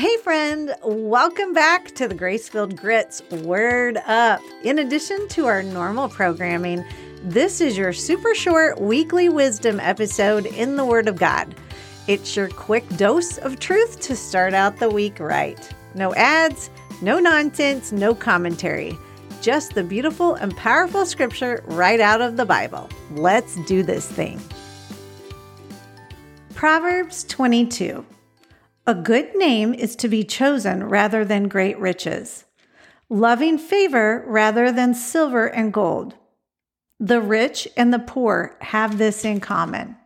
Hey, friend, welcome back to the Grace-Filled Grit's Word Up. In addition to our normal programming, this is your super short weekly wisdom episode in the Word of God. It's your quick dose of truth to start out the week right. No ads, no nonsense, no commentary. Just the beautiful and powerful scripture right out of the Bible. Let's do this thing. Proverbs 22. A good name is to be chosen rather than great riches, loving favor rather than silver and gold. The rich and the poor have this in common.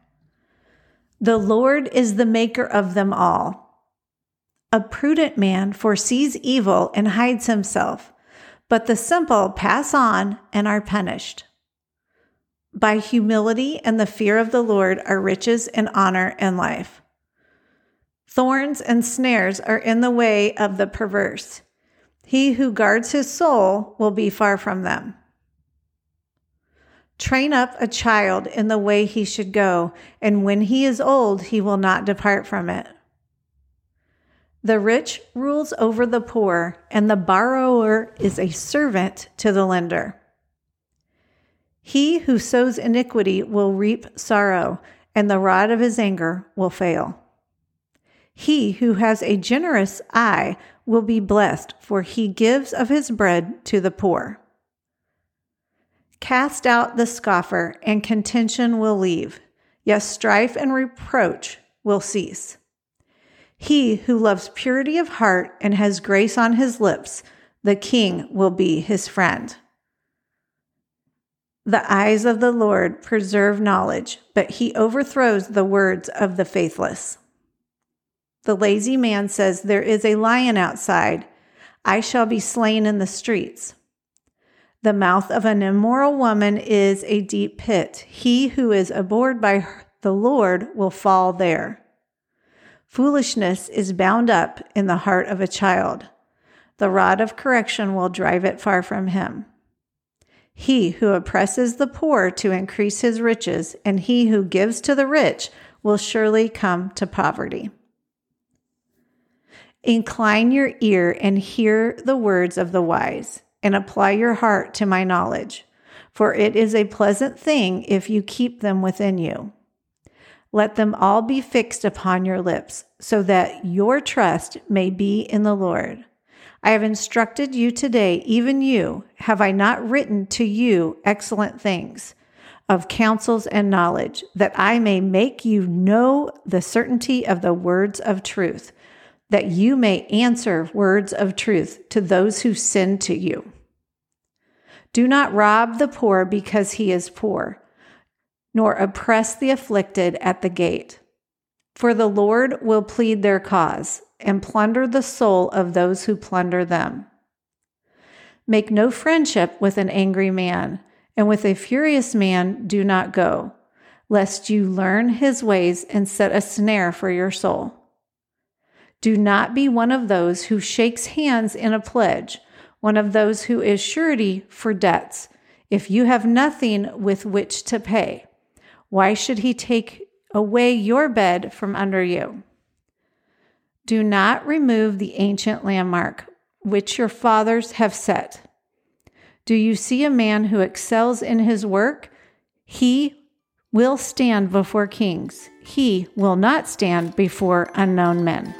The Lord is the maker of them all. A prudent man foresees evil and hides himself, but the simple pass on and are punished. By humility and the fear of the Lord are riches and honor and life. Thorns and snares are in the way of the perverse. He who guards his soul will be far from them. Train up a child in the way he should go, and when he is old, he will not depart from it. The rich rules over the poor, and the borrower is a servant to the lender. He who sows iniquity will reap sorrow, and the rod of his anger will fail. He who has a generous eye will be blessed, for he gives of his bread to the poor. Cast out the scoffer, and contention will leave. Yes, strife and reproach will cease. He who loves purity of heart and has grace on his lips, the king will be his friend. The eyes of the Lord preserve knowledge, but he overthrows the words of the faithless. The lazy man says, There is a lion outside. I shall be slain in the streets. The mouth of an immoral woman is a deep pit. He who is abhorred by the Lord will fall there. Foolishness is bound up in the heart of a child. The rod of correction will drive it far from him. He who oppresses the poor to increase his riches, and he who gives to the rich will surely come to poverty. Incline your ear and hear the words of the wise, and apply your heart to my knowledge, for it is a pleasant thing if you keep them within you. Let them all be fixed upon your lips, so that your trust may be in the Lord. I have instructed you today, even you, have I not written to you excellent things of counsels and knowledge, that I may make you know the certainty of the words of truth that you may answer words of truth to those who sin to you. Do not rob the poor because he is poor, nor oppress the afflicted at the gate. For the Lord will plead their cause and plunder the soul of those who plunder them. Make no friendship with an angry man, and with a furious man do not go, lest you learn his ways and set a snare for your soul. Do not be one of those who shakes hands in a pledge, one of those who is surety for debts. If you have nothing with which to pay, why should he take away your bed from under you? Do not remove the ancient landmark which your fathers have set. Do you see a man who excels in his work? He will stand before kings. He will not stand before unknown men.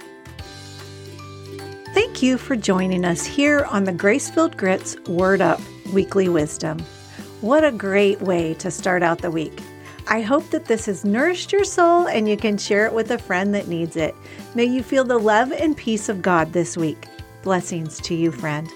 Thank you for joining us here on the Grace-Filled Grit's Word Up Weekly Wisdom. What a great way to start out the week. I hope that this has nourished your soul and you can share it with a friend that needs it. May you feel the love and peace of God this week. Blessings to you, friend.